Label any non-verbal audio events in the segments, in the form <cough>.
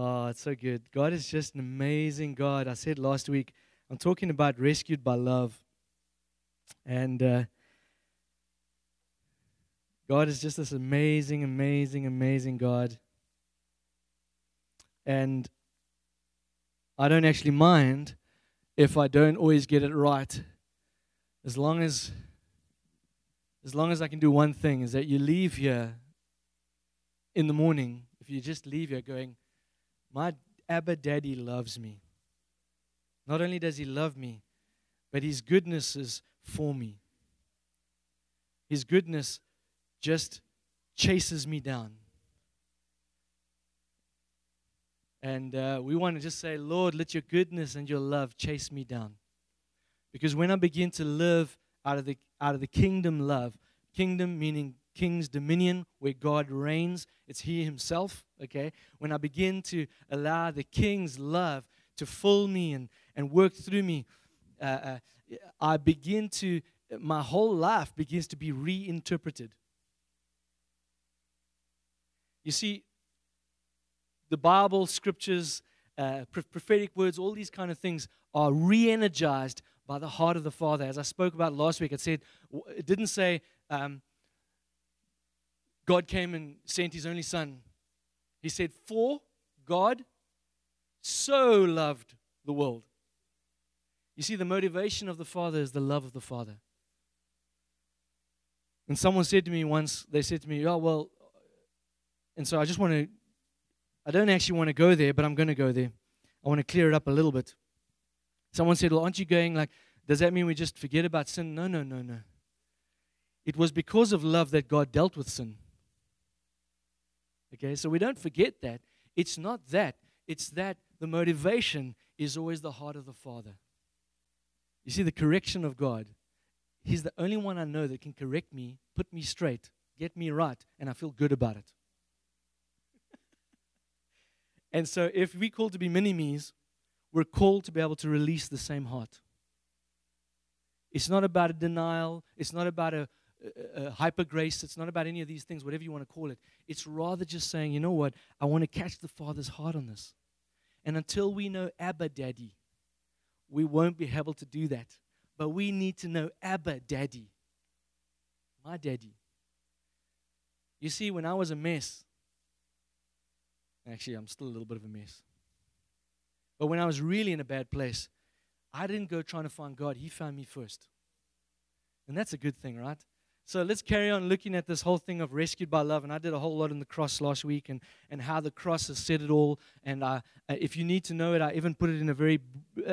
Oh, it's so good. God is just an amazing God. I said last week, I'm talking about rescued by love. And uh, God is just this amazing, amazing, amazing God. And I don't actually mind if I don't always get it right. As long as as long as I can do one thing is that you leave here in the morning, if you just leave here going, My Abba Daddy loves me. Not only does he love me, but his goodness is for me. His goodness just chases me down. And uh, we want to just say, Lord, let your goodness and your love chase me down. Because when I begin to live out of the, out of the kingdom love, kingdom meaning king's dominion, where God reigns, it's He Himself, okay? When I begin to allow the king's love to fill me and, and work through me, uh, uh, I begin to, my whole life begins to be reinterpreted. You see, the Bible, scriptures, uh, prophetic words, all these kind of things are re energized by the heart of the Father. As I spoke about last week, it said, it didn't say um, God came and sent his only son. He said, For God so loved the world. You see, the motivation of the Father is the love of the Father. And someone said to me once, they said to me, Oh, well, and so I just want to I don't actually want to go there, but I'm going to go there. I want to clear it up a little bit. Someone said, Well, aren't you going like, does that mean we just forget about sin? No, no, no, no. It was because of love that God dealt with sin. Okay, so we don't forget that. It's not that, it's that the motivation is always the heart of the Father. You see, the correction of God, He's the only one I know that can correct me, put me straight, get me right, and I feel good about it. <laughs> And so, if we call to be mini me's, we're called to be able to release the same heart. It's not about a denial, it's not about a, a, a, hyper grace, it's not about any of these things, whatever you want to call it. It's rather just saying, you know what, I want to catch the Father's heart on this. And until we know Abba Daddy, we won't be able to do that. But we need to know Abba Daddy, my daddy. You see, when I was a mess, Actually, I'm still a little bit of a mess. But when I was really in a bad place, I didn't go trying to find God. He found me first. And that's a good thing, right? So let's carry on looking at this whole thing of rescued by love. And I did a whole lot in the cross last week and, and how the cross has said it all. And uh, if you need to know it, I even put it in a very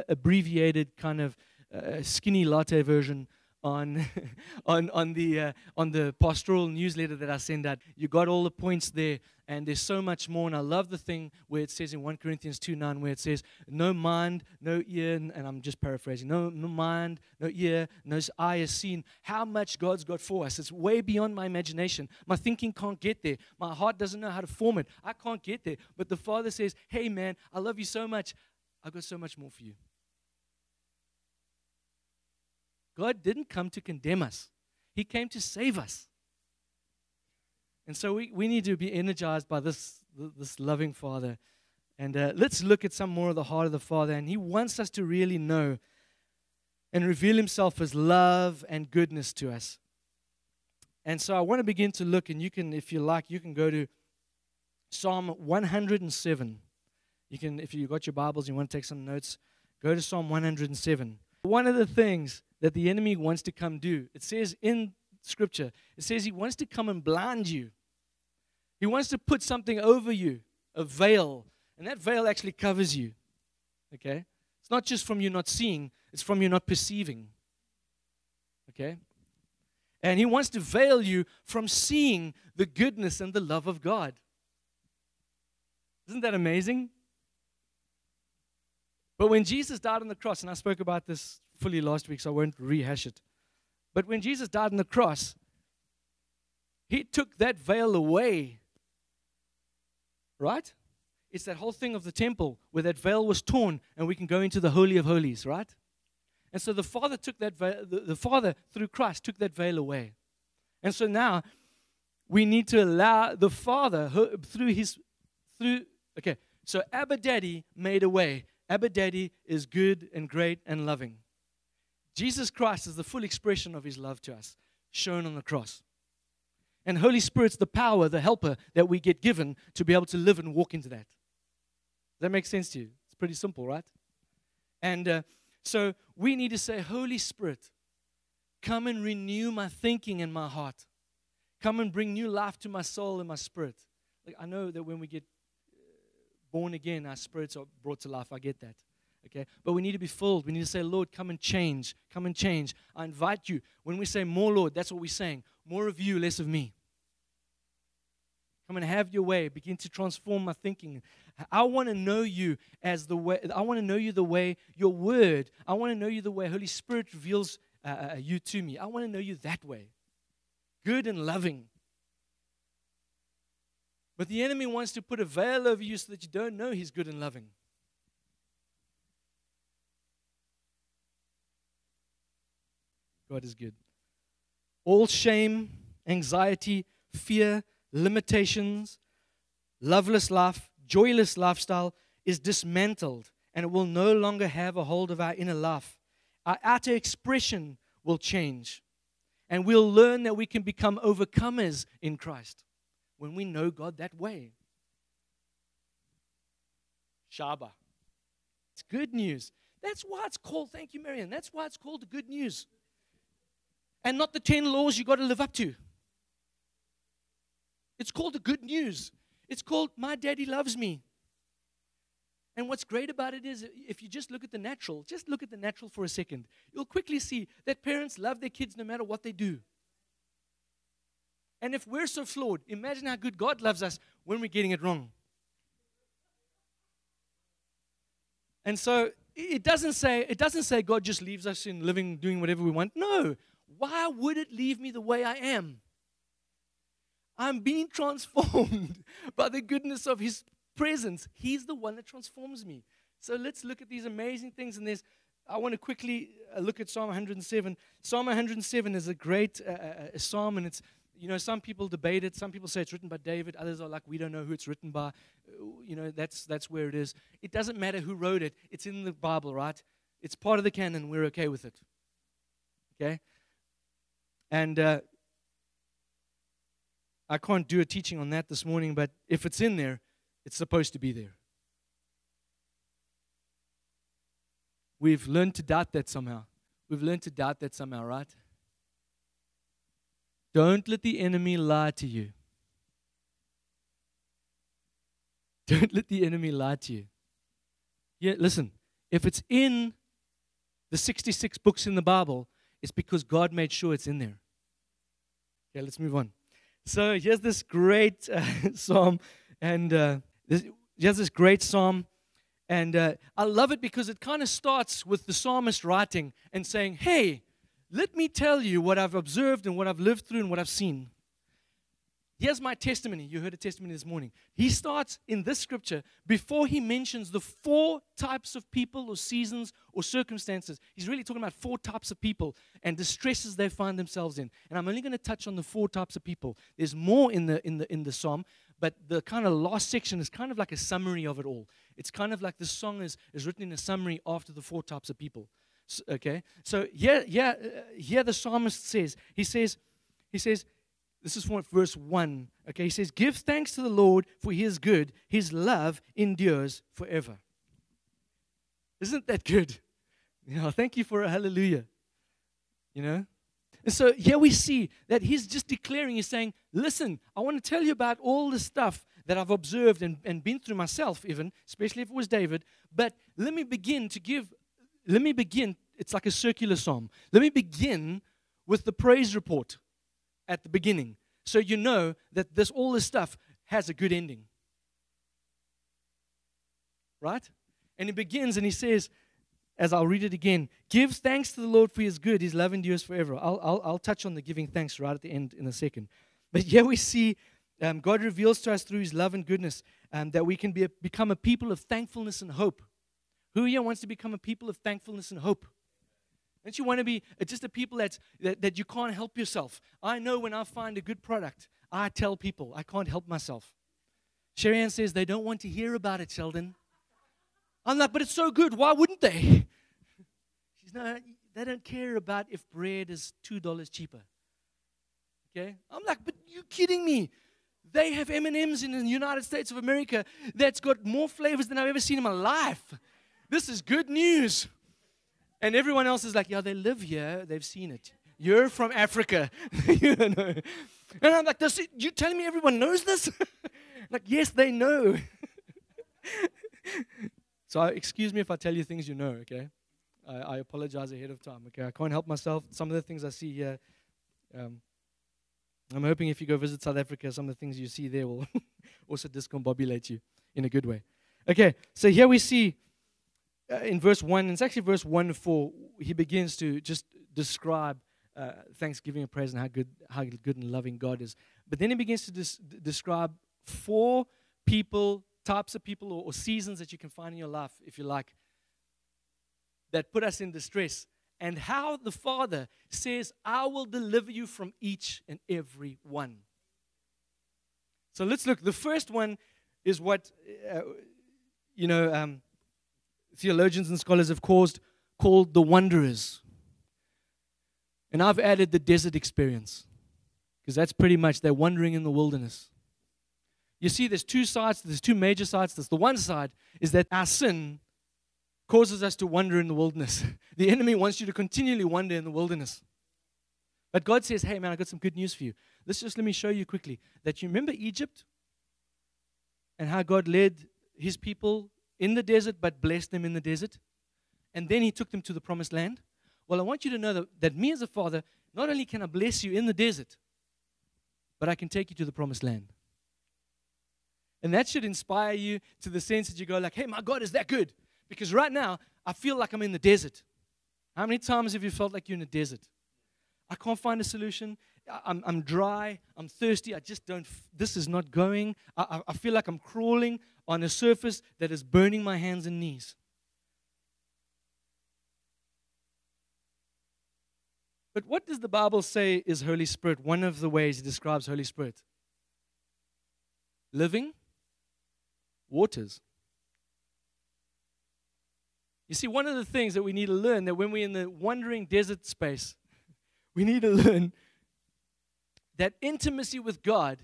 abbreviated, kind of uh, skinny latte version on <laughs> on on the uh, on the pastoral newsletter that I send out. You got all the points there, and there's so much more. And I love the thing where it says in 1 Corinthians 2 9, where it says, No mind, no ear, and I'm just paraphrasing, no, no mind, no ear, no eye has seen how much God's got for us. It's way beyond my imagination. My thinking can't get there. My heart doesn't know how to form it. I can't get there. But the Father says, Hey, man, I love you so much. I've got so much more for you. God didn't come to condemn us, He came to save us. And so we, we need to be energized by this, this loving Father. And uh, let's look at some more of the heart of the Father. And He wants us to really know and reveal Himself as love and goodness to us. And so I want to begin to look, and you can, if you like, you can go to Psalm 107. You can, if you've got your Bibles, you want to take some notes, go to Psalm 107. One of the things that the enemy wants to come do. It says in Scripture, it says he wants to come and blind you. He wants to put something over you, a veil, and that veil actually covers you. Okay? It's not just from you not seeing, it's from you not perceiving. Okay? And he wants to veil you from seeing the goodness and the love of God. Isn't that amazing? But when Jesus died on the cross, and I spoke about this fully last week, so I won't rehash it. But when Jesus died on the cross, he took that veil away. Right? It's that whole thing of the temple where that veil was torn and we can go into the Holy of Holies, right? And so the Father took that veil, the, the Father through Christ took that veil away. And so now we need to allow the Father through his, through, okay, So Abba Daddy made a way. Abba Daddy is good and great and loving. Jesus Christ is the full expression of his love to us, shown on the cross. And Holy Spirit's the power, the helper that we get given to be able to live and walk into that. Does that make sense to you? It's pretty simple, right? And uh, so we need to say, Holy Spirit, come and renew my thinking and my heart. Come and bring new life to my soul and my spirit. Like, I know that when we get born again, our spirits are brought to life. I get that. Okay? But we need to be filled. We need to say, Lord, come and change. Come and change. I invite you. When we say more, Lord, that's what we're saying. More of you, less of me. Come and have your way. Begin to transform my thinking. I want to know you as the way, I want to know you the way your word, I want to know you the way Holy Spirit reveals uh, uh, uh, you to me. I want to know you that way. Good and loving. But the enemy wants to put a veil over you so that you don't know he's good and loving. God is good. All shame, anxiety, fear, limitations, loveless life, joyless lifestyle is dismantled and it will no longer have a hold of our inner life. Our outer expression will change. And we'll learn that we can become overcomers in Christ when we know God that way. Shaba. It's good news. That's why it's called, thank you, Marion. That's why it's called the good news. And not the 10 laws you got to live up to. It's called the good news. It's called My Daddy Loves Me. And what's great about it is if you just look at the natural, just look at the natural for a second, you'll quickly see that parents love their kids no matter what they do. And if we're so flawed, imagine how good God loves us when we're getting it wrong. And so it doesn't say it doesn't say God just leaves us in living doing whatever we want. No. Why would it leave me the way I am? I'm being <laughs> transformed by the goodness of His presence. He's the one that transforms me. So let's look at these amazing things. And there's, I want to quickly uh, look at Psalm 107. Psalm 107 is a great uh, uh, uh, psalm, and it's, you know, some people debate it. Some people say it's written by David. Others are like, we don't know who it's written by. You know, that's, that's where it is. It doesn't matter who wrote it, it's in the Bible, right? It's part of the canon. We're okay with it. Okay? And uh, I can't do a teaching on that this morning, but if it's in there, it's supposed to be there. We've learned to doubt that somehow. We've learned to doubt that somehow, right? Don't let the enemy lie to you. <laughs> Don't let the enemy lie to you. Yeah, listen, if it's in the 66 books in the Bible, it's because God made sure it's in there. Okay, let's move on. So here's this great uh, <laughs> psalm, and uh, this, here's this great psalm, and uh, I love it because it kind of starts with the psalmist writing and saying, "Hey, let me tell you what I've observed and what I've lived through and what I've seen." Here's my testimony. You heard a testimony this morning. He starts in this scripture before he mentions the four types of people or seasons or circumstances. He's really talking about four types of people and the stresses they find themselves in. And I'm only going to touch on the four types of people. There's more in the in the in the psalm, but the kind of last section is kind of like a summary of it all. It's kind of like the song is, is written in a summary after the four types of people. Okay? So here, here, uh, here the psalmist says, he says, he says, this is from verse 1. Okay, he says, Give thanks to the Lord, for he is good. His love endures forever. Isn't that good? <laughs> You know, thank you for a hallelujah. You know? And so here we see that he's just declaring, he's saying, Listen, I want to tell you about all the stuff that I've observed and, and been through myself, even, especially if it was David. But let me begin to give, let me begin, it's like a circular psalm. Let me begin with the praise report at the beginning so you know that this all this stuff has a good ending. Right? And he begins and he says, as I'll read it again, gives thanks to the Lord for his good, his love endures forever. I'll, I'll, I'll touch on the giving thanks right at the end in a second. But <laughs> here we see um, God reveals to us through his love and goodness um, that we can be a, become a people of thankfulness and hope. Who here wants to become a people of thankfulness and hope? Don't you want to be uh, just a people that's, that, that you can't help yourself? I know when I find a good product, I tell people I can't help myself. Sheri Ann says they don't want to hear about it, Sheldon. I'm like, but it's so good. Why wouldn't they? She's they don't care about if bread is two dollars cheaper. Okay, I'm like, but you kidding me? They have M&Ms in the United States of America that's got more flavors than I've ever seen in my life. This is good news. And everyone else is like, yeah, they live here. They've seen it. You're from Africa. <laughs> you know. And I'm like, this, you telling me everyone knows this? <laughs> like, yes, they know. <laughs> so excuse me if I tell you things you know, okay? I, I, apologize ahead of time, okay? I can't help myself. Some of the things I see here, um, I'm hoping if you go visit South Africa, some of the things you see there will also discombobulate you in a good way. Okay, so here we see uh, in verse 1, it's actually verse 1 to 4, he begins to just describe uh, thanksgiving and praise and how good, how good and loving God is. But then he begins to des- describe four people, types of people, or, or seasons that you can find in your life, if you like, that put us in distress. And how the Father says, I will deliver you from each and every one. So let's look. The first one is what, uh, you know, um, theologians and scholars have caused, called the wanderers. And I've added the desert experience because that's pretty much they're wandering in the wilderness. You see, there's two sides, there's two major sides. There's the one side is that our sin causes us to wander in the wilderness. <laughs> The enemy wants you to continually wander in the wilderness. But God says, hey, man, I got some good news for you. Let's just let me show you quickly that you remember Egypt and how God led his people in the desert but blessed them in the desert. And then he took them to the promised land. Well, I want you to know that, that me as a father, not only can I bless you in the desert, but I can take you to the promised land. And that should inspire you to the sense that you go like, hey, my God is that good. Because right now, I feel like I'm in the desert. How many times have you felt like you're in a desert? I can't find a solution. I'm, I'm dry. I'm thirsty. I just don't, this is not going. I, I feel like I'm crawling on a surface that is burning my hands and knees. But what does the Bible say is Holy Spirit? One of the ways it describes Holy Spirit living waters. You see, one of the things that we need to learn that when we're in the wandering desert space, <laughs> we need to learn that intimacy with God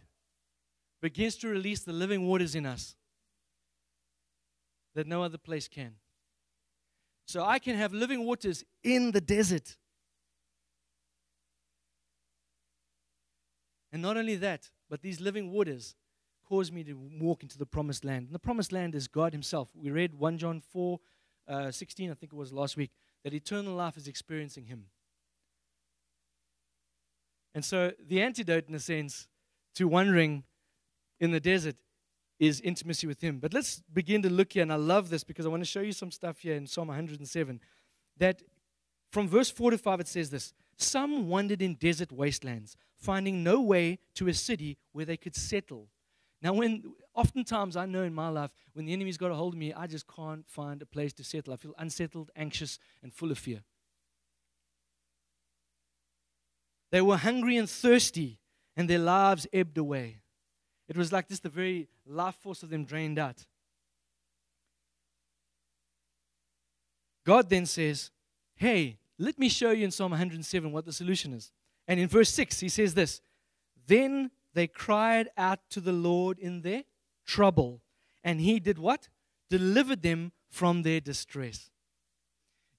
begins to release the living waters in us that no other place can. So I can have living waters in the desert. And not only that, but these living waters cause me to walk into the promised land. And the promised land is God Himself. We read 1 John 4 uh, 16, I think it was last week, that eternal life is experiencing Him. And so the antidote, in a sense, to wandering in the desert is intimacy with Him. But let's begin to look here, and I love this because I want to show you some stuff here in Psalm 107. That from verse 4 to 5, it says this Some wandered in desert wastelands, finding no way to a city where they could settle. Now, when oftentimes I know in my life, when the enemy's got a hold of me, I just can't find a place to settle. I feel unsettled, anxious, and full of fear. They were hungry and thirsty, and their lives ebbed away. It was like just the very life force of them drained out. God then says, Hey, let me show you in Psalm 107 what the solution is. And in verse 6, he says this Then they cried out to the Lord in their trouble, and he did what? Delivered them from their distress.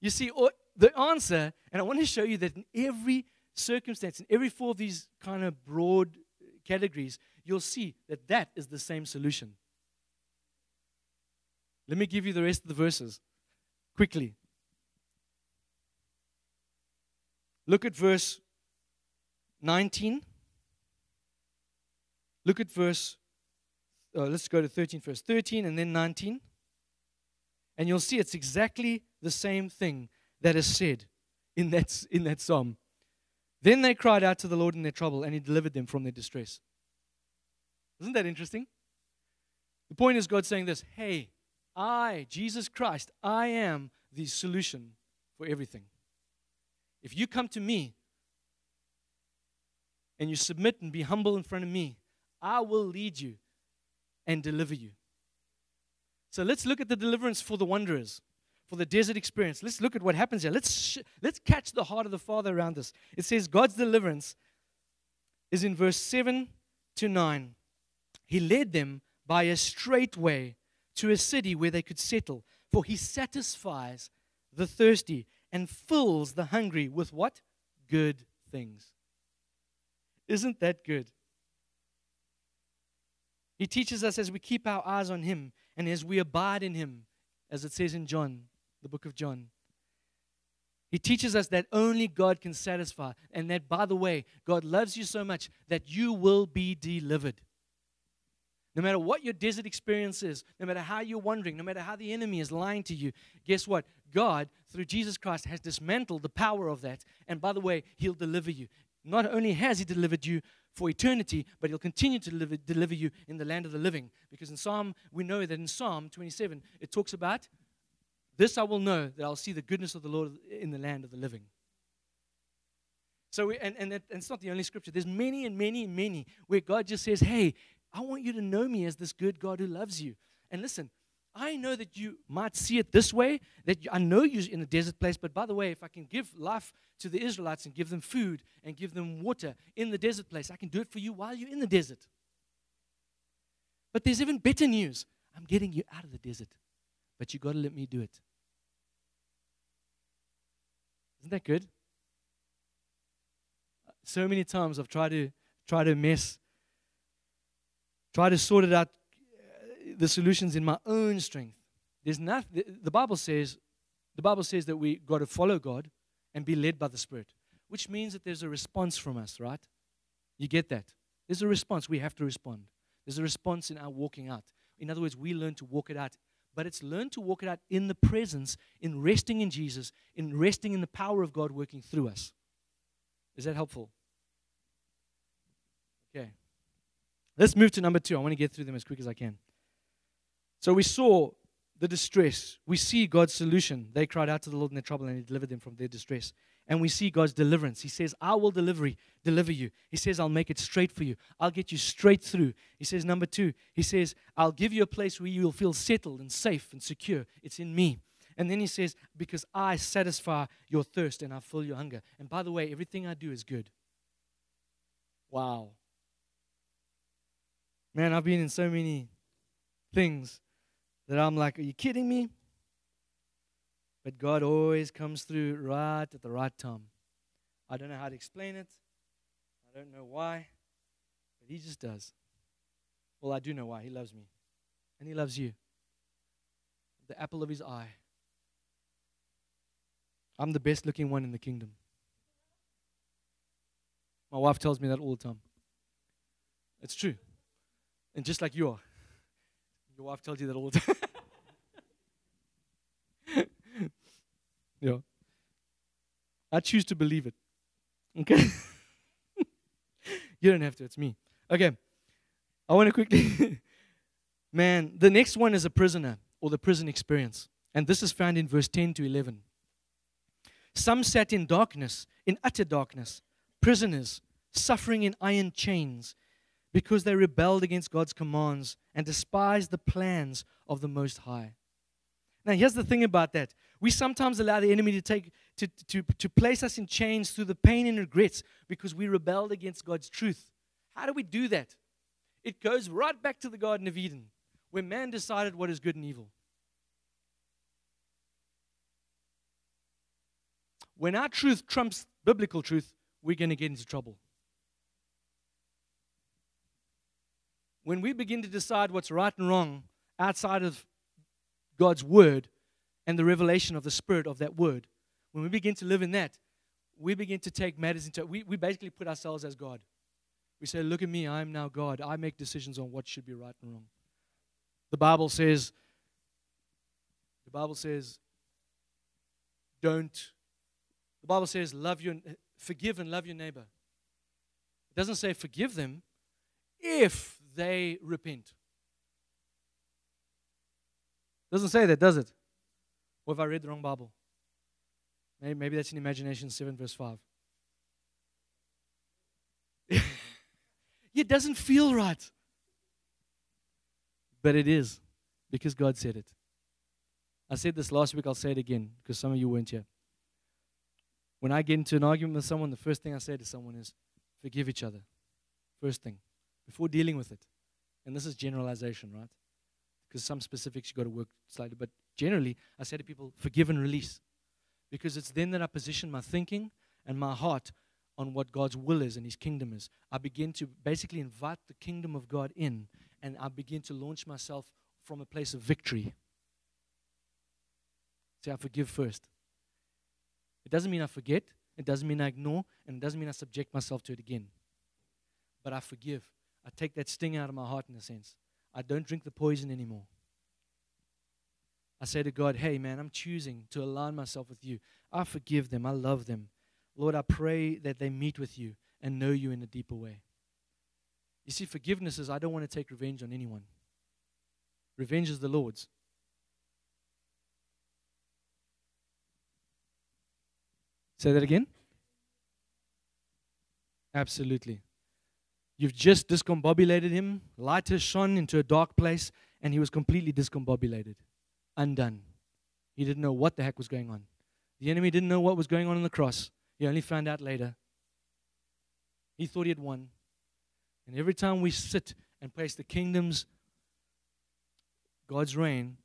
You see, the answer, and I want to show you that in every circumstance, in every four of these kind of broad categories, you'll see that that is the same solution. Let me give you the rest of the verses quickly. Look at verse 19. Look at verse, uh, let's go to 13 first. 13 and then 19. And you'll see it's exactly the same thing that is said in that, in that psalm. Then they cried out to the Lord in their trouble, and He delivered them from their distress. Isn't that interesting? The point is, God saying this Hey, I, Jesus Christ, I am the solution for everything. If you come to me and you submit and be humble in front of me, I will lead you and deliver you. So let's look at the deliverance for the wanderers, for the desert experience. Let's look at what happens here. Let's, sh- let's catch the heart of the Father around this. It says God's deliverance is in verse 7 to 9. He led them by a straight way to a city where they could settle, for he satisfies the thirsty and fills the hungry with what? Good things. Isn't that good? He teaches us as we keep our eyes on him and as we abide in him, as it says in John, the book of John. He teaches us that only God can satisfy, and that, by the way, God loves you so much that you will be delivered. No matter what your desert experience is, no matter how you're wandering, no matter how the enemy is lying to you, guess what? God, through Jesus Christ, has dismantled the power of that. And by the way, He'll deliver you. Not only has He delivered you for eternity, but He'll continue to deliver, deliver you in the land of the living. Because in Psalm, we know that in Psalm 27, it talks about this I will know that I'll see the goodness of the Lord in the land of the living. So, we, and, and, and it's not the only scripture. There's many and many and many where God just says, Hey, I want you to know me as this good God who loves you. And listen, I know that you might see it this way, that you, I know you're in a desert place, but by the way, if I can give life to the Israelites and give them food and give them water in the desert place, I can do it for you while you're in the desert. But there's even better news. I'm getting you out of the desert, but you got to let me do it. Isn't that good? So many times I've tried to try to mess try to sort it out, uh, the solutions in my own strength. There's nothing, the Bible says, the Bible says that we got to follow God and be led by the Spirit, which means that there's a response from us, right? You get that? There's a response. We have to respond. There's a response in our walking out. In other words, we learn to walk it out. But it's learn to walk it out in the presence, in resting in Jesus, in resting in the power of God working through us. Is that helpful? Okay. Let's move to number two. I want to get through them as quick as I can. So we saw the distress. We see God's solution. They cried out to the Lord in their trouble and He delivered them from their distress. And we see God's deliverance. He says, I will deliver, deliver you. He says, I'll make it straight for you. I'll get you straight through. He says, number two, He says, I'll give you a place where you will feel settled and safe and secure. It's in me. And then He says, Because I satisfy your thirst and I fill your hunger. And by the way, everything I do is good. Wow. Man, I've been in so many things that I'm like, are you kidding me? But God always comes through right at the right time. I don't know how to explain it. I don't know why, but He just does. Well, I do know why. He loves me, and He loves you. The apple of His eye. I'm the best looking one in the kingdom. My wife tells me that all the time. It's true. And just like you are. Your wife tells you that all the <laughs> time. Yeah. I choose to believe it. Okay? <laughs> you don't have to, it's me. Okay. I want to quickly. <laughs> Man, the next one is a prisoner or the prison experience. And this is found in verse 10 to 11. Some sat in darkness, in utter darkness, prisoners, suffering in iron chains because they rebelled against God's commands and despised the plans of the Most High. Now, here's the thing about that. We sometimes allow the enemy to, take, to, to, to place us in chains through the pain and regrets because we rebelled against God's truth. How do we do that? It goes right back to the Garden of Eden, where man decided what is good and evil. When our truth trumps biblical truth, we're going to get into trouble. when we begin to decide what's right and wrong outside of God's word and the revelation of the spirit of that word, when we begin to live in that, we begin to take matters into we, we basically put ourselves as God. We say, Look at me, I am now God. I make decisions on what should be right and wrong. The Bible says, the Bible says, don't. The Bible says, love your, forgive and love your neighbor. It doesn't say forgive them if they repent. Doesn't say that, does it? Or have I read the wrong Bible? Maybe, maybe that's in Imagination 7, verse 5. <laughs> it doesn't feel right. But it is because God said it. I said this last week, I'll say it again because some of you weren't here. When I get into an argument with someone, the first thing I say to someone is, forgive each other. First thing, before dealing with it. And this is generalization, right? Because some specifics you've got to work slightly. But generally, I say to people, forgive and release. Because it's then that I position my thinking and my heart on what God's will is and His kingdom is. I begin to basically invite the kingdom of God in, and I begin to launch myself from a place of victory. See, I forgive first. It doesn't mean I forget, it doesn't mean I ignore, and it doesn't mean I subject myself to it again. But I forgive. I take that sting out of my heart in a sense. I don't drink the poison anymore. I say to God, hey, man, I'm choosing to align myself with you. I forgive them. I love them. Lord, I pray that they meet with you and know you in a deeper way. You see, forgiveness is I don't want to take revenge on anyone. Revenge is the Lord's. Say that again? Absolutely. You've just discombobulated him. Light has shone into a dark place, and he was completely discombobulated, undone. He didn't know what the heck was going on. The enemy didn't know what was going on on the cross. He only found out later. He thought he had won. And every time we sit and place the kingdom's, God's reign,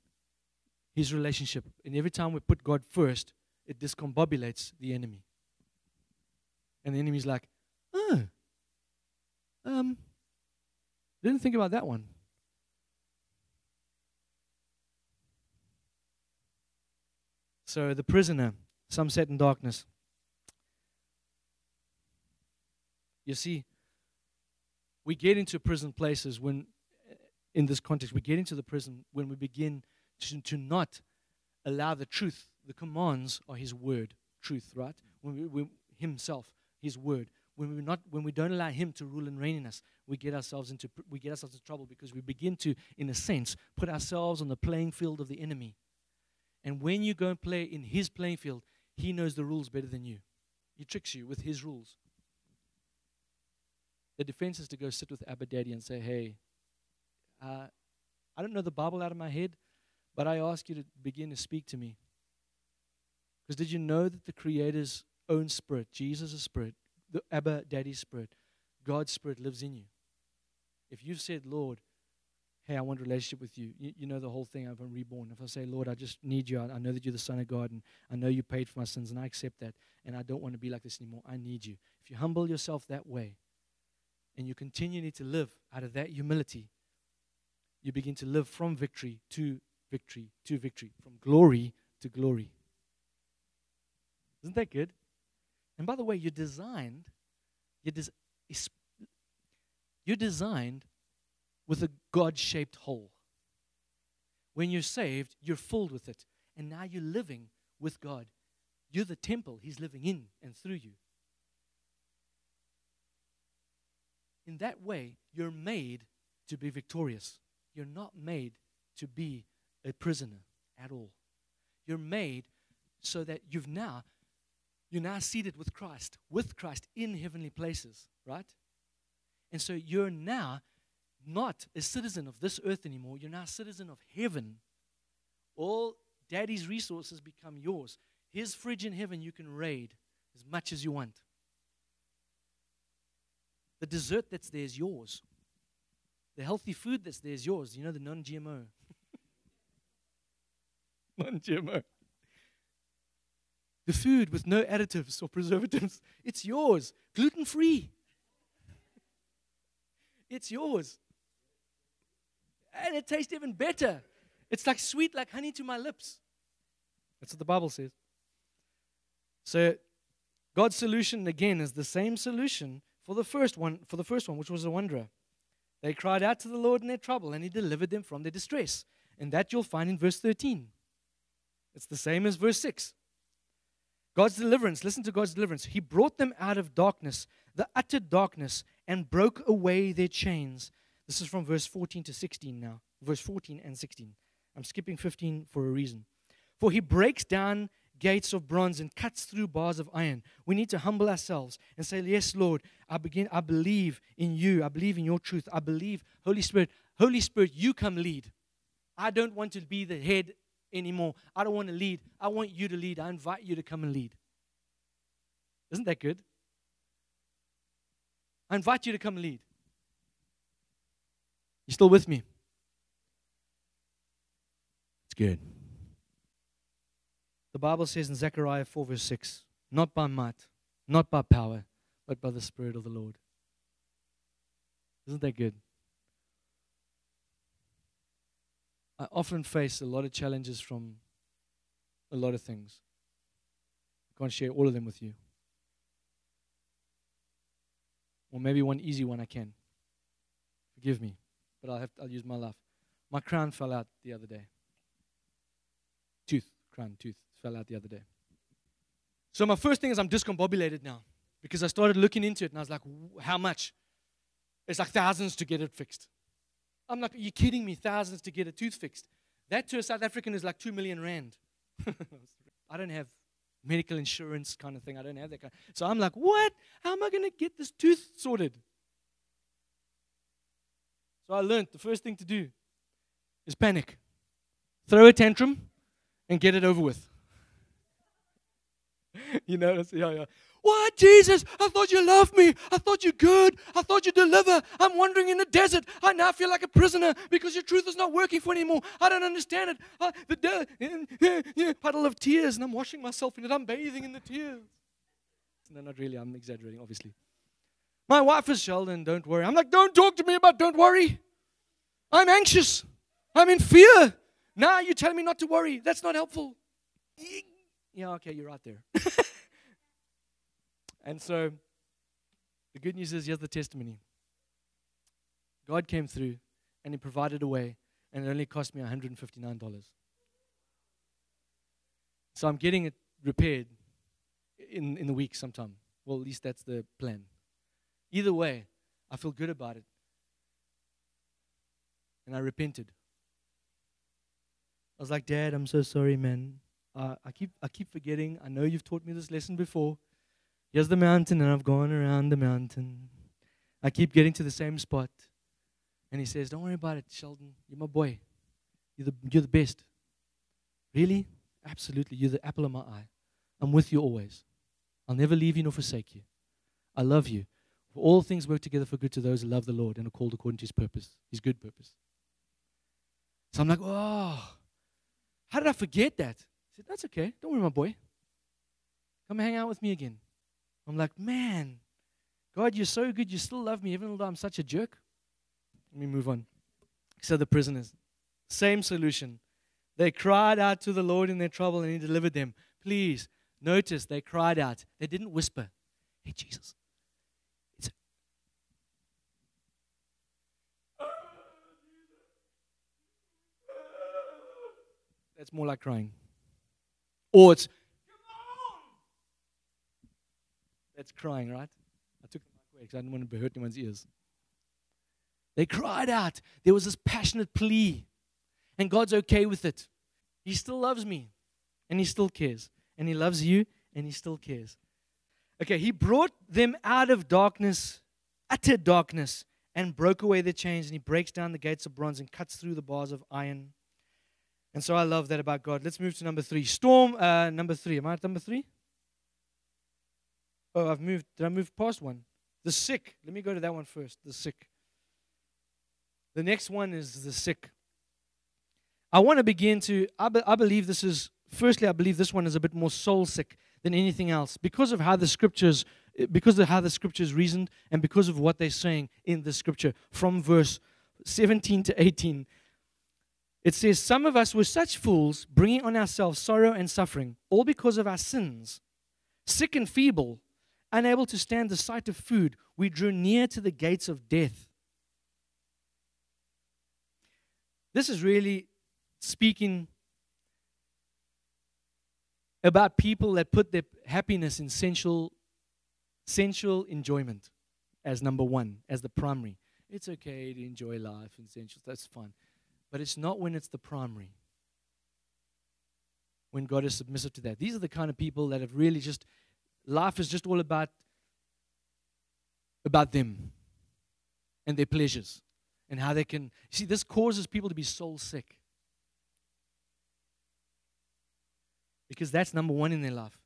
his relationship, and every time we put God first, it discombobulates the enemy. And the enemy's like, oh, um, didn't think about that one. So the prisoner, some sat in darkness. You see, we get into prison places when, in this context, we get into the prison when we begin to, to not allow the truth, the commands are His word, truth, right? When we, we, Himself, His word. When we not, when we don't allow Him to rule and reign in us, we get ourselves into we get ourselves into trouble because we begin to, in a sense, put ourselves on the playing field of the enemy. And when you go and play in His playing field, He knows the rules better than you. He tricks you with His rules. The defense is to go sit with Abba Daddy and say, hey, uh, I don't know the Bible out of my head, but I ask you to begin to speak to me. Because did you know that the Creator's own spirit, Jesus' spirit, the Abba Daddy's spirit, God's spirit lives in you? If you've said, Lord, hey, I want a relationship with you, you, you know the whole thing, I've been reborn. If I say, Lord, I just need you, I, I know that you're the Son of God, and I know you paid for my sins, and I accept that, and I don't want to be like this anymore. I need you. If you humble yourself that way, and you continually to live out of that humility, you begin to live from victory to victory to victory, from glory to glory. Isn't that good? And by the way, you're designed, you're, des- you're designed with a God shaped hole. When you're saved, you're filled with it. And now you're living with God. You're the temple He's living in and through you. in that way, you're made to be victorious. You're not made to be a prisoner at all. You're made so that you've now you're now seated with Christ, with Christ in heavenly places, right? And so you're now not a citizen of this earth anymore. You're now a citizen of heaven. All daddy's resources become yours. His fridge in heaven you can raid as much as you want. The dessert that's there is yours. The healthy food that's there is yours. You know, the non GMO. <laughs> non GMO. The food with no additives or preservatives, <laughs> it's yours. Gluten free. <laughs> It's yours. And it tastes even better. It's like sweet, like honey to my lips. That's what the Bible says. So, God's solution again is the same solution for the first one, for the first one, which was a wanderer. They cried out to the Lord in their trouble, and He delivered them from their distress. And that you'll find in verse 13. It's the same as verse 6. God's deliverance, listen to God's deliverance. He brought them out of darkness, the utter darkness, and broke away their chains. This is from verse 14 to 16 now. Verse 14 and 16. I'm skipping 15 for a reason. For he breaks down gates of bronze and cuts through bars of iron. We need to humble ourselves and say, Yes, Lord, I begin, I believe in you. I believe in your truth. I believe, Holy Spirit, Holy Spirit, you come lead. I don't want to be the head anymore. I don't want to lead. I want you to lead. I invite you to come and lead. Isn't that good? I invite you to come and lead. You still with me? It's good. The Bible says in Zechariah 4, verse 6 not by might, not by power, but by the Spirit of the Lord. Isn't that good? I often face a lot of challenges from a lot of things. I can't share all of them with you. Or maybe one easy one I can. Forgive me, but I'll have to, I'll use my life. My crown fell out the other day. Tooth, crown, tooth fell out the other day. So my first thing is I'm discombobulated now because I started looking into it and I was like, how much? It's like thousands to get it fixed. I'm like, are you kidding me? Thousands to get a tooth fixed. That to a South African is like two million rand. <laughs> I don't have medical insurance kind of thing. I don't have that kind. Of, So I'm like, what? How am I going to get this tooth sorted? So I learned the first thing to do is panic, throw a tantrum, and get it over with. <laughs> you know, yeah, yeah. What, Jesus? I thought you loved me. I thought you good. I thought you deliver. I'm wandering in the desert. I now feel like a prisoner because your truth is not working for anymore. I don't understand it. I, the de- <laughs> puddle of tears, and I'm washing myself in it. I'm bathing in the tears. No, not really. I'm exaggerating, obviously. My wife is Sheldon. Don't worry. I'm like, don't talk to me about don't worry. I'm anxious. I'm in fear. Now you're telling me not to worry. That's not helpful. Yeah, okay, you're right there. <laughs> And so the good news is here's the testimony God came through and He provided a way, and it only cost me $159. So I'm getting it repaired in, in the week sometime. Well, at least that's the plan. Either way, I feel good about it. And I repented. I was like, Dad, I'm so sorry, man. Uh, I, keep, I keep forgetting. I know you've taught me this lesson before. Here's the mountain, and I've gone around the mountain. I keep getting to the same spot. And he says, Don't worry about it, Sheldon. You're my boy. You're the, you're the best. Really? Absolutely. You're the apple of my eye. I'm with you always. I'll never leave you nor forsake you. I love you. All things work together for good to those who love the Lord and are called according to his purpose, his good purpose. So I'm like, oh, how did I forget that? He said, That's okay. Don't worry, my boy. Come hang out with me again. I'm like, man, God, you're so good. You still love me, even though I'm such a jerk. Let me move on. So the prisoners, same solution. They cried out to the Lord in their trouble, and He delivered them. Please notice they cried out. They didn't whisper, Hey, Jesus. That's more like crying. Or it's That's crying, right? I took the mic away because I didn't want to hurt anyone's ears. They cried out. There was this passionate plea. And God's okay with it. He still loves me. And He still cares. And He loves you. And He still cares. Okay, He brought them out of darkness, utter darkness, and broke away their chains. And He breaks down the gates of bronze and cuts through the bars of iron. And so I love that about God. Let's move to number three. Storm, uh, number three. Am I at number three? Oh, I've moved. Did I move past one? The sick. Let me go to that one first. The sick. The next one is the sick. I want to begin to, I, be, I believe this is, firstly, I believe this one is a bit more soul sick than anything else because of how the scriptures, because of how the scriptures reasoned and because of what they're saying in the scripture from verse 17 to 18. It says, Some of us were such fools, bringing on ourselves sorrow and suffering, all because of our sins. Sick and feeble, Unable to stand the sight of food, we drew near to the gates of death. This is really speaking about people that put their happiness in sensual, sensual enjoyment as number one, as the primary. It's okay to enjoy life and sensual, that's fine. But it's not when it's the primary. When God is submissive to that. These are the kind of people that have really just life is just all about about them and their pleasures and how they can see this causes people to be soul sick. Because that's number one in their life.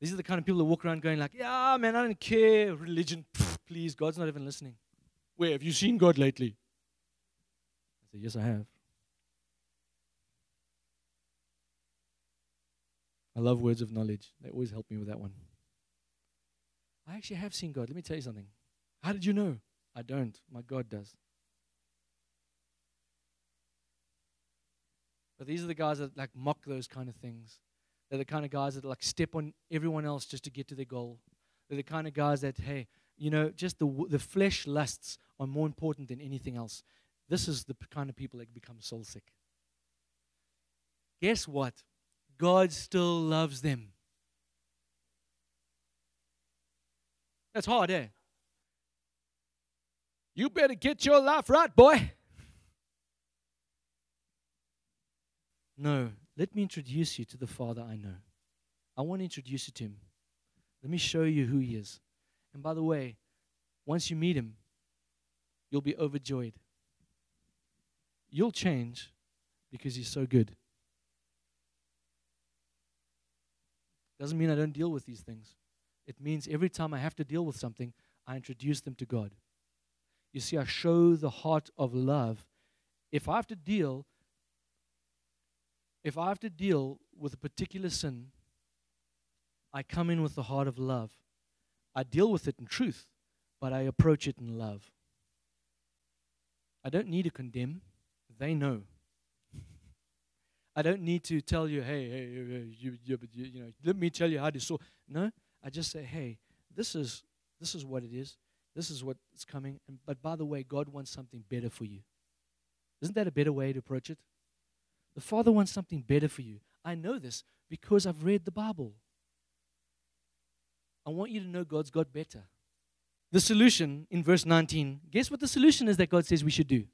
These are the kind of people that walk around going like, "Yeah, man, I don't care. Religion, pff, please. God's not even listening." Where have you seen God lately? I say, "Yes, I have." I love words of knowledge. They always help me with that one. I actually have seen God. Let me tell you something. How did you know? I don't. My God does. But these are the guys that like mock those kind of things. They're the kind of guys that like step on everyone else just to get to their goal. They're the kind of guys that, hey, you know, just the, the flesh lusts are more important than anything else. This is the kind of people that become soul sick. Guess what? God still loves them. That's hard, eh? You better get your life right, boy. No, let me introduce you to the Father I know. I want to introduce you to him. Let me show you who he is. And by the way, once you meet him, you'll be overjoyed. You'll change because he's so good. Doesn't mean I don't deal with these things. It means every time I have to deal with something, I introduce them to God. You see, I show the heart of love. If I have to deal if I have to deal with a particular sin, I come in with the heart of love. I deal with it in truth, but I approach it in love. I don't need to condemn, they know. I don't need to tell you, hey, hey, you, you, you, you know, let me tell you how to solve. No, I just say, hey, this is this is what it is. This is what's coming. And, but by the way, God wants something better for you. Isn't that a better way to approach it? The Father wants something better for you. I know this because I've read the Bible. I want you to know God's got better. The solution in verse 19, guess what the solution is that God says we should do?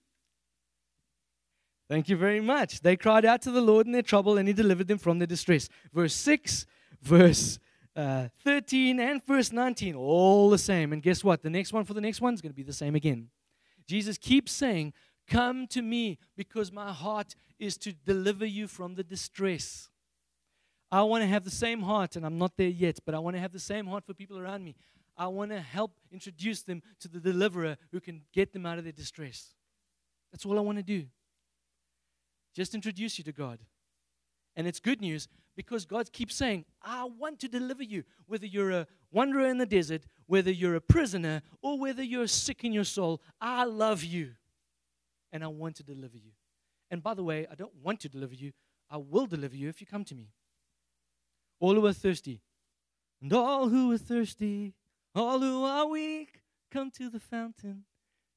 Thank you very much. They cried out to the Lord in their trouble and he delivered them from their distress. Verse 6, verse uh, 13, and verse 19, all the same. And guess what? The next one for the next one is going to be the same again. Jesus keeps saying, Come to me because my heart is to deliver you from the distress. I want to have the same heart, and I'm not there yet, but I want to have the same heart for people around me. I want to help introduce them to the deliverer who can get them out of their distress. That's all I want to do. Just introduce you to God. And it's good news because God keeps saying, I want to deliver you. Whether you're a wanderer in the desert, whether you're a prisoner, or whether you're sick in your soul, I love you and I want to deliver you. And by the way, I don't want to deliver you, I will deliver you if you come to me. All who are thirsty, and all who are thirsty, all who are weak, come to the fountain.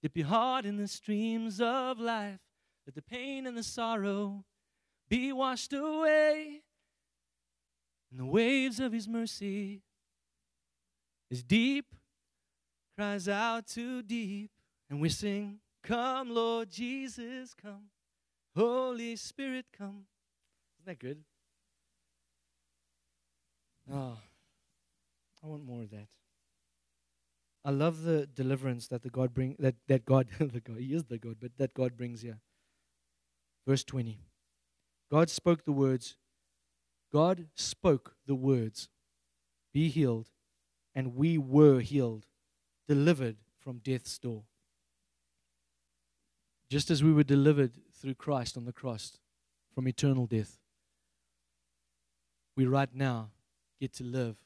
Dip your heart in the streams of life. Let the pain and the sorrow be washed away in the waves of His mercy. Is deep cries out to deep, and we sing. Come, Lord Jesus, come. Holy Spirit, come. Isn't that good? Oh, I want more of that. I love the deliverance that the God bring that, that God <laughs> the God He is the God, but that God brings here. Verse 20. God spoke the words. God spoke the words. Be healed, and we were healed, delivered from death's door. Just as we were delivered through Christ on the cross from eternal death, we right now get to live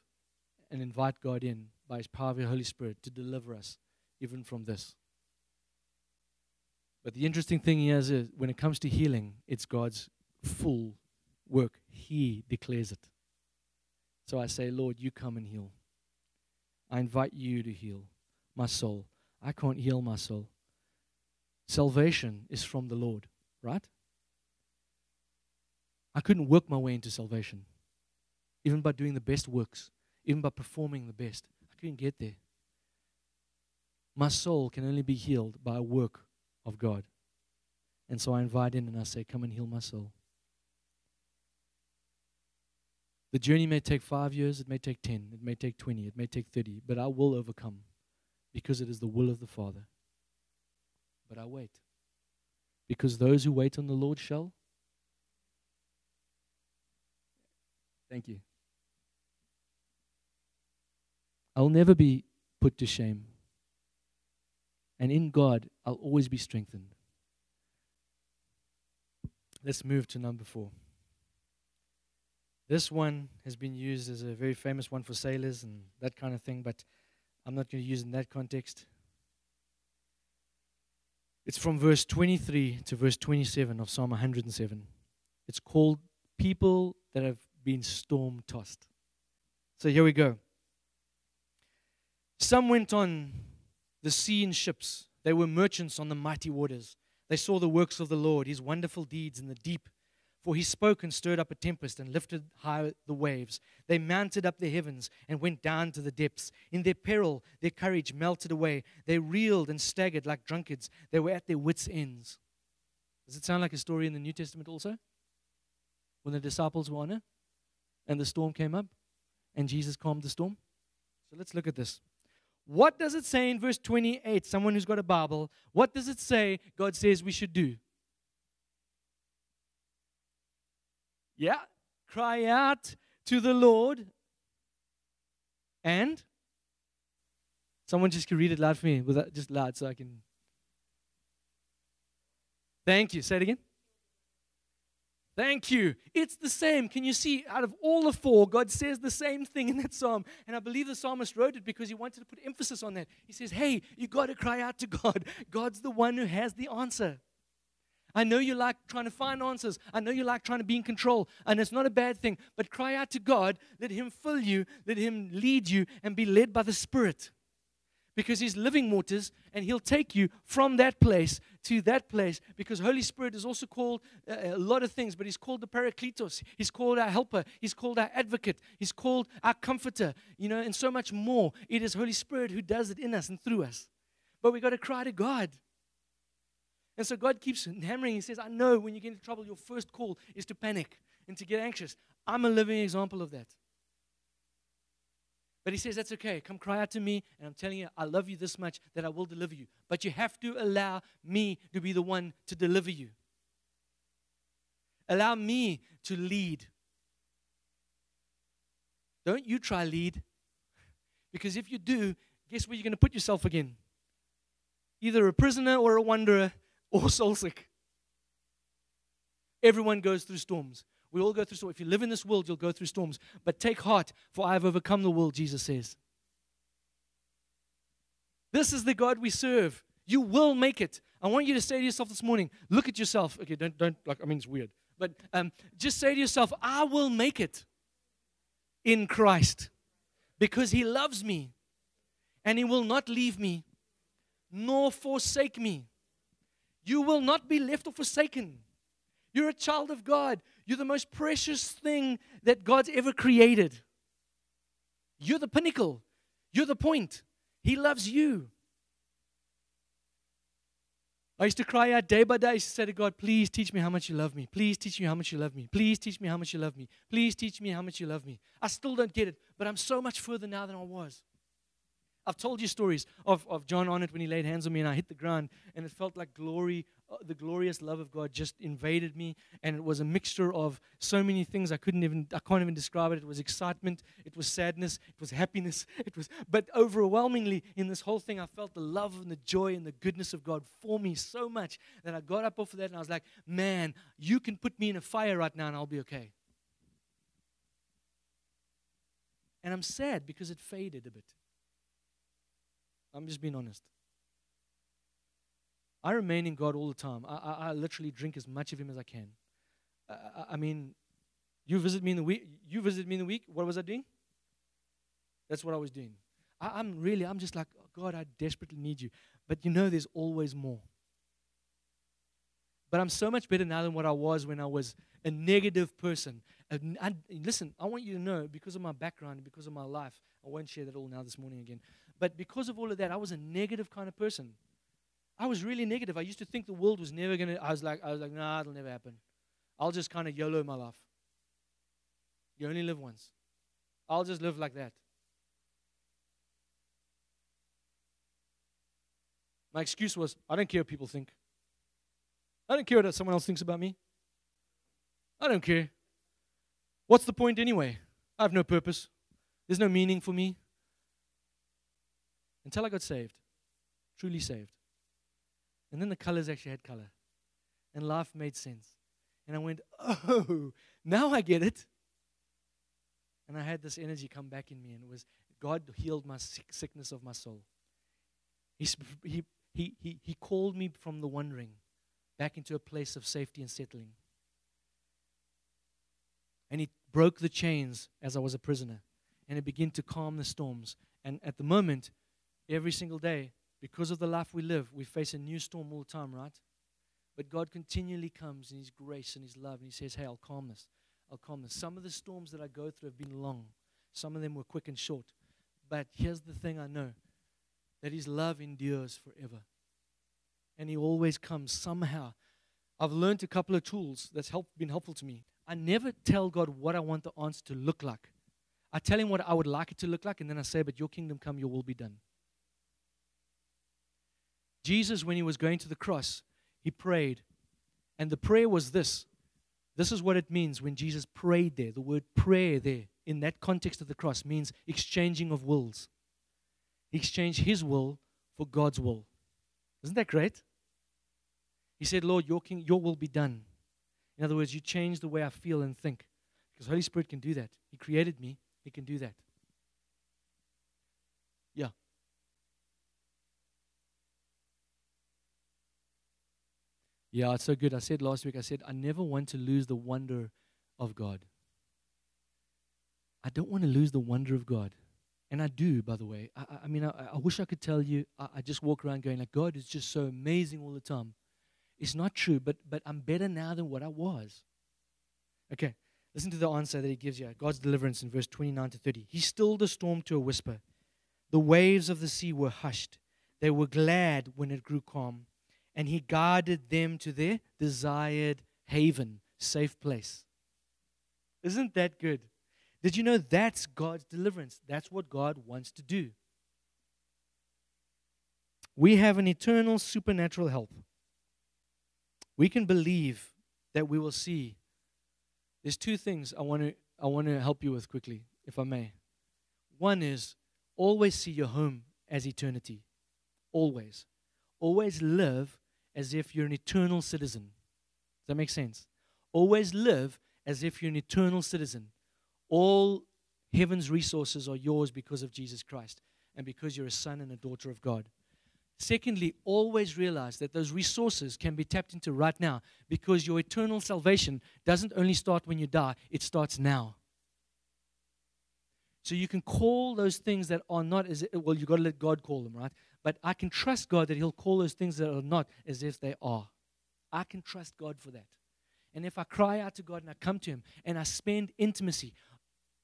and invite God in by His power of the Holy Spirit to deliver us even from this. But the interesting thing is, is when it comes to healing, it's God's full work. He declares it. So I say, Lord, you come and heal. I invite you to heal my soul. I can't heal my soul. Salvation is from the Lord, right? I couldn't work my way into salvation, even by doing the best works, even by performing the best. I couldn't get there. My soul can only be healed by a work of God. And so I invite in and I say, Come and heal my soul. The journey may take five years, it may take 10, it may take 20, it may take 30, but I will overcome because it is the will of the Father but I wait. Because those who wait on the Lord shall. Thank you. I'll never be put to shame. And in God, I'll always be strengthened. Let's move to number four. This one has been used as a very famous one for sailors and that kind of thing, but I'm not going to use it in that context. It's from verse 23 to verse 27 of Psalm 107. It's called People That Have Been Storm Tossed. So here we go. Some went on the sea in ships, they were merchants on the mighty waters. They saw the works of the Lord, his wonderful deeds in the deep. For he spoke and stirred up a tempest and lifted high the waves. They mounted up the heavens and went down to the depths. In their peril, their courage melted away. They reeled and staggered like drunkards. They were at their wits' ends. Does it sound like a story in the New Testament also? When the disciples were on it and the storm came up and Jesus calmed the storm? So let's look at this. What does it say in verse 28? Someone who's got a Bible, what does it say God says we should do? Yeah, cry out to the Lord and someone just can read it loud for me, without, just loud so I can. Thank you. Say it again. Thank you. It's the same. Can you see out of all the four, God says the same thing in that psalm. And I believe the psalmist wrote it because he wanted to put emphasis on that. He says, Hey, you got to cry out to God. God's the one who has the answer. I know you like trying to find answers. I know you like trying to be in control. And it's not a bad thing. But cry out to God. Let Him fill you. Let Him lead you and be led by the Spirit because he's living waters and he'll take you from that place to that place because holy spirit is also called uh, a lot of things but he's called the paracletos he's called our helper. He's called our advocate. He's called our comforter. You know and so much more. It is holy spirit who does it in us and through us. But we got to cry to god. And so god keeps hammering. He says i know when you get into trouble your first call is to panic and to get anxious. I'm a living example of that but he says, That's okay. Come cry out to me, and I'm telling you, I love you this much that I will deliver you. But you have to allow me to be the one to deliver you. Allow me to lead. Don't you try lead. Because if you do, guess where you're going to put yourself again? Either a prisoner or a wanderer or <laughs> soul sick. Everyone goes through storms. We all go through storms. If you live in this world, you'll go through storms. But take heart, for I have overcome the world, Jesus says. This is the God we serve. You will make it. I want you to say to yourself this morning, look at yourself. Okay, don't, don't, like, I mean, it's weird. But um, just say to yourself, I will make it in Christ because He loves me and He will not leave me nor forsake me. You will not be left or forsaken. You're a child of God. You're the most precious thing that God's ever created. You're the pinnacle. You're the point. He loves you. I used to cry out day by day. I used to say to God, please teach me how much you love me. Please teach me how much you love me. Please teach me how much you love me. Please teach me how much you love me. I still don't get it, but I'm so much further now than I was. I've told you stories of, of John Arnott when he laid hands on me and I hit the ground and it felt like glory, Uh, the glorious love of God just invaded me and it was a mixture of so many things I couldn't even, I can't even describe it. It was excitement, it was sadness, it was happiness, <laughs> it was, but overwhelmingly in this whole thing I felt the love and the joy and the goodness of God for me so much that I got up off of that and I was like, man, you can put me in a fire right now and I'll be okay. And I'm sad because it faded a bit. I'm just being honest. I remain in God all the time. I, I, I literally drink as much of Him as I can. I, I, mean, you visit me in the week. You visit me in the week. What was I doing? That's what I was doing. I, am really. I'm just like oh God. I desperately need you. But you know, there's always more. But I'm so much better now than what I was when I was a negative person. And, and listen, I want you to know because of my background because of my life. I won't share that all now this morning again. But because of all of that, I was a negative kind of person. I was really negative. I used to think the world was never gonna. I was like, I was like, nah, it'll never happen. I'll just kind of YOLO my life. You only live once. I'll just live like that. My excuse was, I don't care what people think. I don't care what someone else thinks about me. I don't care. What's the point anyway? I have no purpose. There's no meaning for me. Until I got saved, truly saved. And then the colors actually had color. And life made sense. And I went, oh, now I get it. And I had this energy come back in me, and it was God healed my sick, sickness of my soul. He, he, he, he, called me from the wandering back into a place of safety and settling. And He broke the chains as I was a prisoner, and it began to calm the storms. And at the moment, every single day, because of the life we live, we face a new storm all the time, right? But God continually comes in His grace and His love, and He says, Hey, I'll calm this. I'll calm this. Some of the storms that I go through have been long, some of them were quick and short. But here's the thing I know that His love endures forever. And He always comes somehow. I've learned a couple of tools that's help, been helpful to me. I never tell God what I want the answer to look like. I tell Him what I would like it to look like, and then I say, But your kingdom come, your will be done. Jesus, when He was going to the cross, He prayed. And the prayer was this this is what it means when Jesus prayed there. The word prayer there, in that context of the cross, means exchanging of wills. He exchanged his will for God's will. Isn't that great? He said, Lord, your, king, your will be done. In other words, you change the way I feel and think. Because Holy Spirit can do that. He created me, He can do that. Yeah. Yeah, it's so good. I said last week, I said, I never want to lose the wonder of God. I don't want to lose the wonder of God. And I do, by the way. I, I mean, I, I, wish I could tell you, I, I just walk around going, like, God is just so amazing all the time. It's not true, but, but I'm better now than what I was. Okay, listen to the answer that he gives you God's deliverance in verse 29 to 30. He stilled the storm to a whisper. The waves of the sea were hushed. They were glad when it grew calm and he guided them to their desired haven, safe place. Isn't that good? Did you know that's God's deliverance? That's what God wants to do. We have an eternal supernatural help. We can believe that we will see. There's two things I want to I want to help you with quickly, if I may. One is always see your home as eternity. Always. Always live as if you're an eternal citizen. Does that make sense? Always live as if you're an eternal citizen. All heaven's resources are yours because of Jesus Christ and because you're a son and a daughter of God. Secondly, always realize that those resources can be tapped into right now because your eternal salvation doesn't only start when you die, it starts now. So you can call those things that are not as well, you've got to let God call them, right? But I can trust God that He'll call those things that are not as if they are. I can trust God for that. And if I cry out to God and I come to Him and I spend intimacy,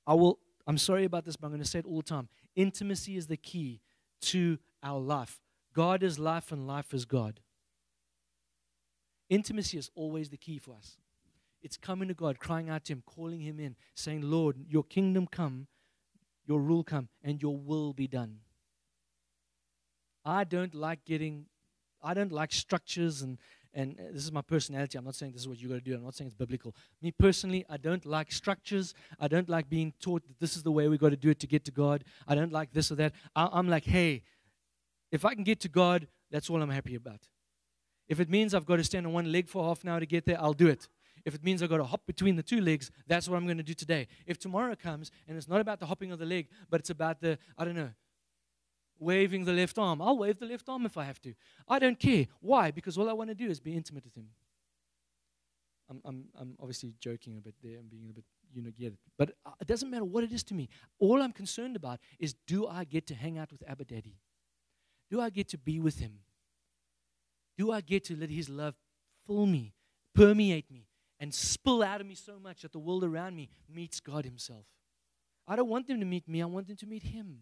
I will, I'm sorry about this, but I'm going to say it all the time. Intimacy is the key to our life. God is life and life is God. Intimacy is always the key for us. It's coming to God, crying out to Him, calling Him in, saying, Lord, your kingdom come, your rule come, and your will be done. I don't like getting, I don't like structures and, and uh, this is my personality. I'm not saying this is what you got to do. I'm not saying it's biblical. Me personally, I don't like structures. I don't like being taught that this is the way we got to do it to get to God. I don't like this or that. I, I'm like, hey, if I can get to God, that's all I'm happy about. If it means I've got to stand on one leg for half an hour to get there, I'll do it. If it means I've got to hop between the two legs, that's what I'm going to do today. If tomorrow comes and it's not about the hopping of the leg, but it's about the, I don't know, waving the left arm. I'll wave the left arm if I have to. I don't care. Why? Because all I want to do is be intimate with Him. I'm, I'm, I'm obviously joking a bit there. I'm being a bit, you know, get it. But it doesn't matter what it is to me. All I'm concerned about is do I get to hang out with Abba Daddy? Do I get to be with Him? Do I get to let His love fill me, permeate me, and spill out of me so much that the world around me meets God Himself? I don't want them to meet me, I want them to meet Him.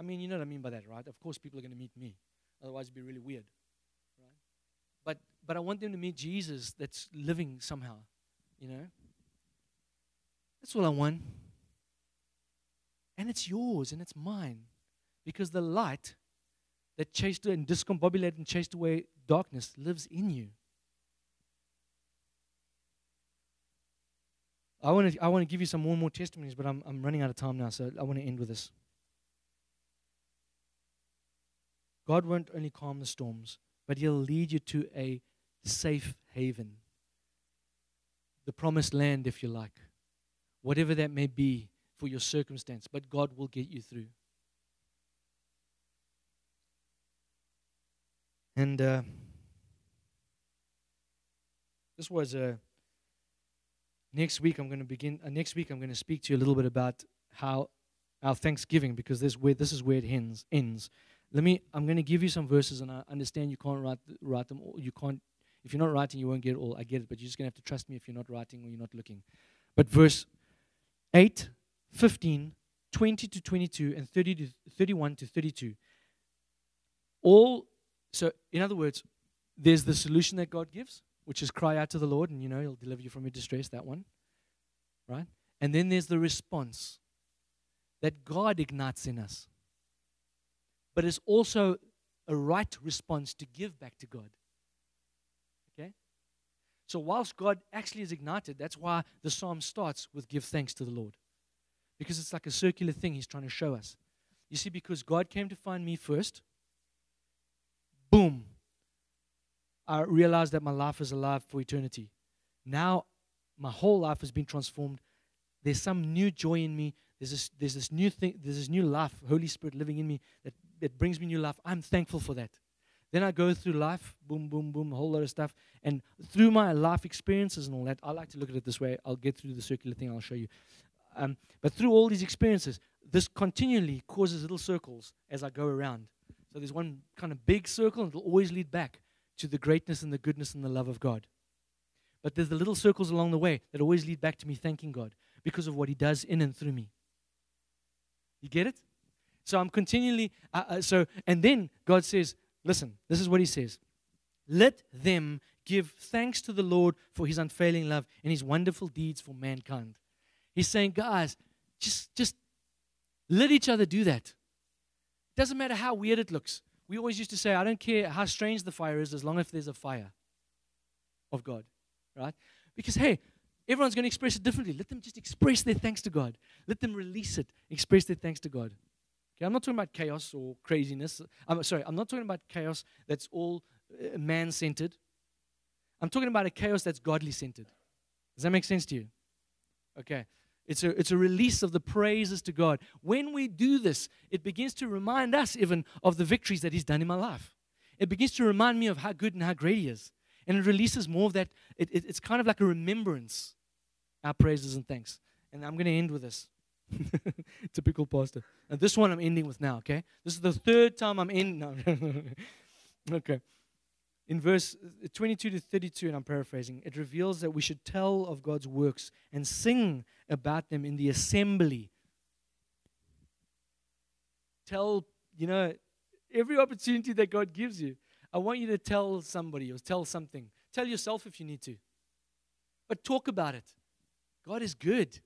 I mean, you know what I mean by that, right? Of course, people are going to meet me. Otherwise, it'd be really weird, right? But, but I want them to meet Jesus that's living somehow, you know? That's all I want. And it's yours and it's mine. Because the light that chased and discombobulated and chased away darkness lives in you. I want to I want to give you some more and more testimonies, but I'm I'm running out of time now, so I want to end with this. God won't only calm the storms, but He'll lead you to a safe haven. The promised land, if you like. Whatever that may be for your circumstance, but God will get you through. And uh, this was a. Uh, next week I'm going to begin. Uh, next week I'm going to speak to you a little bit about how our Thanksgiving, because this where this is where it ends. Ends. Let me. I'm going to give you some verses, and I understand you can't write write them. All. You can't. If you're not writing, you won't get it all. I get it, but you're just going to have to trust me if you're not writing or you're not looking. But verse 8, 15, 20 to 22, and 30 to 31 to 32. All. So, in other words, there's the solution that God gives, which is cry out to the Lord, and you know He'll deliver you from your distress. That one, right? And then there's the response that God ignites in us but it's also a right response to give back to God. Okay? So, whilst God actually is ignited, that's why the psalm starts with give thanks to the Lord. Because it's like a circular thing He's trying to show us. You see, because God came to find me first, boom, I realized that my life is alive for eternity. Now, my whole life has been transformed. There's some new joy in me. There's this, there's this new thing, there's this new life, Holy Spirit living in me that that brings me new life. I'm thankful for that. Then I go through life, boom, boom, boom, a whole lot of stuff. And through my life experiences and all that, I like to look at it this way. I'll get through the circular thing, I'll show you. Um, but through all these experiences, this continually causes little circles as I go around. So there's one kind of big circle, and it'll always lead back to the greatness and the goodness and the love of God. But there's the little circles along the way that always lead back to me thanking God because of what He does in and through me. You get it? So I'm continually, uh, uh, so, and then God says, listen, this is what He says. Let them give thanks to the Lord for His unfailing love and His wonderful deeds for mankind. He's saying, guys, just, just let each other do that. Doesn't matter how weird it looks. We always used to say, I don't care how strange the fire is as long as there's a fire of God, right? Because, hey, everyone's going to express it differently. Let them just express their thanks to God. Let them release it, express their thanks to God. Okay, I'm not talking about chaos or craziness. I'm sorry, I'm not talking about chaos that's all uh, man centered. I'm talking about a chaos that's godly centered. Does that make sense to you? Okay. It's a, it's a release of the praises to God. When we do this, it begins to remind us even of the victories that He's done in my life. It begins to remind me of how good and how great He is. And it releases more of that. It, it, it's kind of like a remembrance, our praises and thanks. And I'm going to end with this. <laughs> Typical pastor. And this one I'm ending with now, okay? This is the third time I'm in. No. <laughs> okay. In verse uh, 22 to 32, and I'm paraphrasing, it reveals that we should tell of God's works and sing about them in the assembly. Tell, you know, every opportunity that God gives you, I want you to tell somebody or tell something. Tell yourself if you need to. But talk about it. God is good.